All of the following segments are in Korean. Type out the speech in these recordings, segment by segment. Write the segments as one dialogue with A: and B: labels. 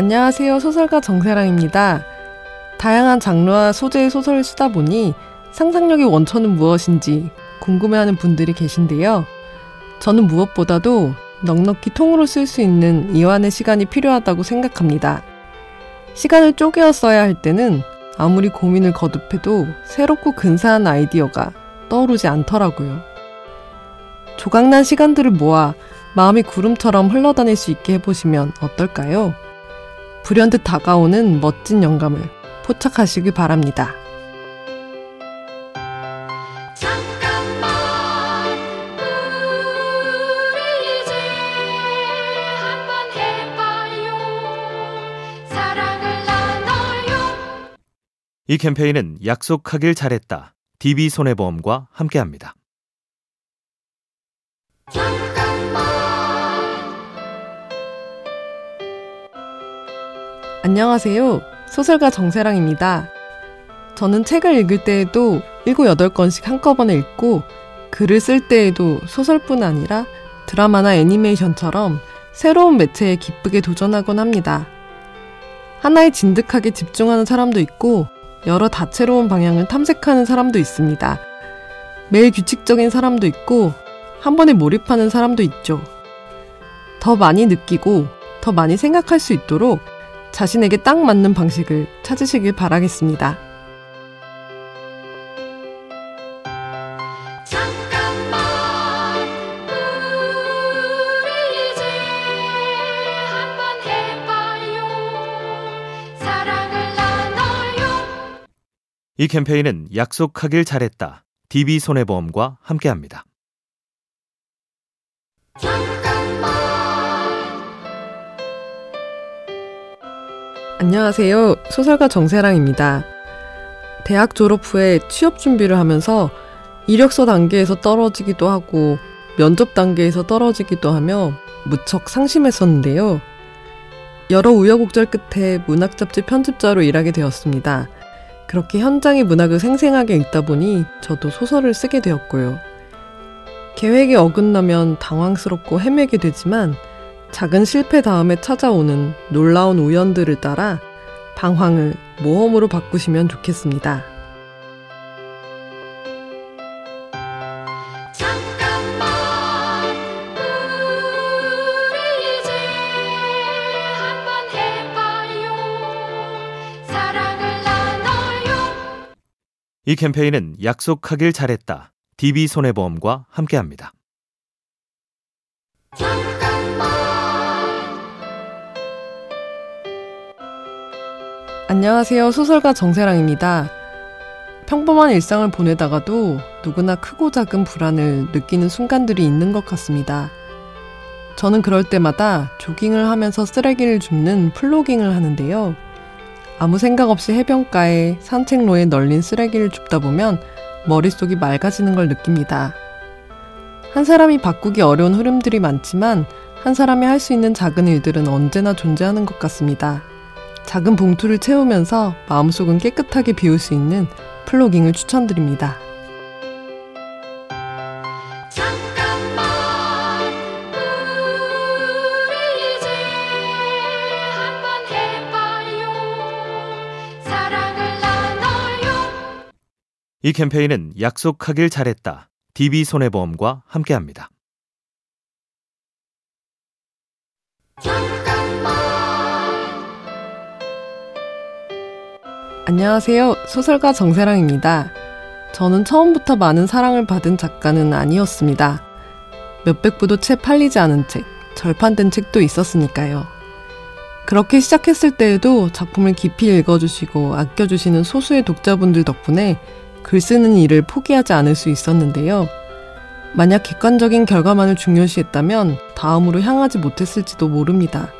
A: 안녕하세요. 소설가 정세랑입니다. 다양한 장르와 소재의 소설을 쓰다 보니 상상력의 원천은 무엇인지 궁금해하는 분들이 계신데요. 저는 무엇보다도 넉넉히 통으로 쓸 수 있는 이완의 시간이 필요하다고 생각합니다. 시간을 쪼개어 써야 할 때는 아무리 고민을 거듭해도 새롭고 근사한 아이디어가 떠오르지 않더라고요. 조각난 시간들을 모아 마음이 구름처럼 흘러다닐 수 있게 해보시면 어떨까요? 불현듯 다가오는 멋진 영감을 포착하시길 바랍니다.
B: 이 캠페인은 약속하길 잘했다. DB손해보험과 함께합니다.
A: 안녕하세요. 소설가 정세랑입니다. 저는 책을 읽을 때에도 7, 8권씩 한꺼번에 읽고 글을 쓸 때에도 소설뿐 아니라 드라마나 애니메이션처럼 새로운 매체에 기쁘게 도전하곤 합니다. 하나에 진득하게 집중하는 사람도 있고 여러 다채로운 방향을 탐색하는 사람도 있습니다. 매일 규칙적인 사람도 있고 한 번에 몰입하는 사람도 있죠. 더 많이 느끼고 더 많이 생각할 수 있도록 자신에게 딱 맞는 방식을 찾으시길 바라겠습니다.
B: 이 캠페인은 약속하길 잘했다. DB손해보험과 함께합니다.
A: 안녕하세요. 소설가 정세랑입니다. 대학 졸업 후에 취업 준비를 하면서 이력서 단계에서 떨어지기도 하고 면접 단계에서 떨어지기도 하며 무척 상심했었는데요. 여러 우여곡절 끝에 문학 잡지 편집자로 일하게 되었습니다. 그렇게 현장의 문학을 생생하게 읽다 보니 저도 소설을 쓰게 되었고요. 계획이 어긋나면 당황스럽고 헤매게 되지만 작은 실패 다음에 찾아오는 놀라운 우연들을 따라 방황을 모험으로 바꾸시면 좋겠습니다.
B: 이 캠페인은 약속하길 잘했다. DB손해보험과 함께합니다.
A: 안녕하세요. 소설가 정세랑입니다. 평범한 일상을 보내다가도 누구나 크고 작은 불안을 느끼는 순간들이 있는 것 같습니다. 저는 그럴 때마다 조깅을 하면서 쓰레기를 줍는 플로깅을 하는데요. 아무 생각 없이 해변가에 산책로에 널린 쓰레기를 줍다 보면 머릿속이 맑아지는 걸 느낍니다. 한 사람이 바꾸기 어려운 흐름들이 많지만 한 사람이 할 수 있는 작은 일들은 언제나 존재하는 것 같습니다. 작은 봉투를 채우면서 마음속은 깨끗하게 비울 수 있는 플로깅을 추천드립니다.
B: 이 캠페인은 약속하길 잘했다. DB손해보험과 함께합니다.
A: 안녕하세요. 소설가 정세랑입니다. 저는 처음부터 많은 사랑을 받은 작가는 아니었습니다. 몇백 부도 채 팔리지 않은 책, 절판된 책도 있었으니까요. 그렇게 시작했을 때에도 작품을 깊이 읽어주시고 아껴주시는 소수의 독자분들 덕분에 글 쓰는 일을 포기하지 않을 수 있었는데요. 만약 객관적인 결과만을 중요시했다면 다음으로 향하지 못했을지도 모릅니다.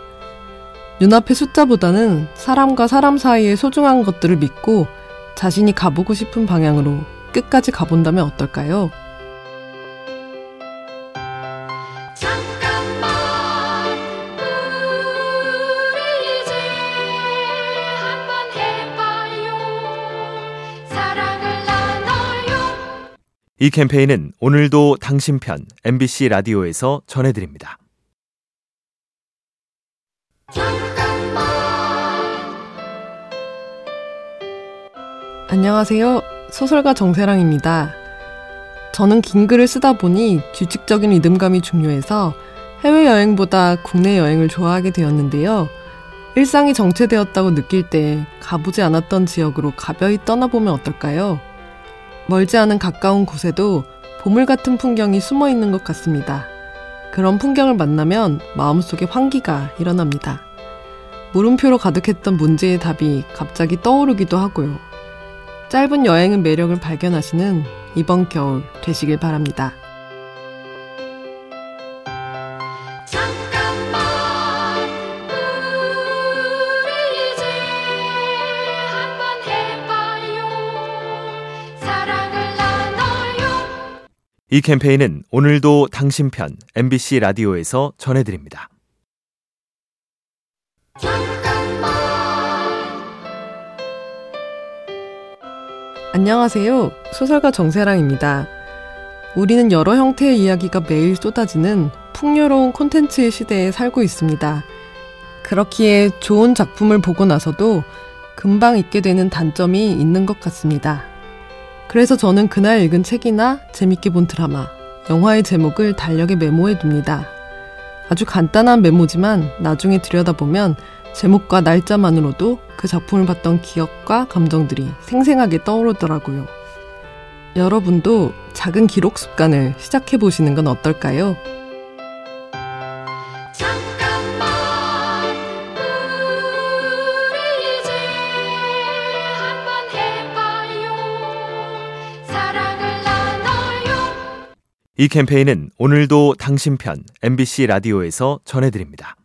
A: 눈앞의 숫자보다는 사람과 사람 사이의 소중한 것들을 믿고 자신이 가보고 싶은 방향으로 끝까지 가본다면 어떨까요?
B: 이 캠페인은 오늘도 당신 편 MBC 라디오에서 전해드립니다.
A: 안녕하세요. 소설가 정세랑입니다. 저는 긴 글을 쓰다 보니 규칙적인 리듬감이 중요해서 해외여행보다 국내 여행을 좋아하게 되었는데요. 일상이 정체되었다고 느낄 때 가보지 않았던 지역으로 가벼이 떠나보면 어떨까요? 멀지 않은 가까운 곳에도 보물 같은 풍경이 숨어 있는 것 같습니다. 그런 풍경을 만나면 마음속에 환기가 일어납니다. 물음표로 가득했던 문제의 답이 갑자기 떠오르기도 하고요. 짧은 여행의 매력을 발견하시는 이번 겨울 되시길 바랍니다.
C: 잠깐만 우리 이제 한번 해봐요 사랑을 나눠요
B: 이 캠페인은 오늘도 당신 편 MBC 라디오에서 전해드립니다.
A: 안녕하세요. 소설가 정세랑입니다. 우리는 여러 형태의 이야기가 매일 쏟아지는 풍요로운 콘텐츠의 시대에 살고 있습니다. 그렇기에 좋은 작품을 보고 나서도 금방 잊게 되는 단점이 있는 것 같습니다. 그래서 저는 그날 읽은 책이나 재밌게 본 드라마, 영화의 제목을 달력에 메모해 둡니다. 아주 간단한 메모지만 나중에 들여다보면 제목과 날짜만으로도 그 작품을 봤던 기억과 감정들이 생생하게 떠오르더라고요. 여러분도 작은 기록 습관을 시작해 보시는 건 어떨까요?
C: 잠깐만 우리 이제 한번 해봐요 사랑을 나눠요
B: 이 캠페인은 오늘도 당신 편 MBC 라디오에서 전해드립니다.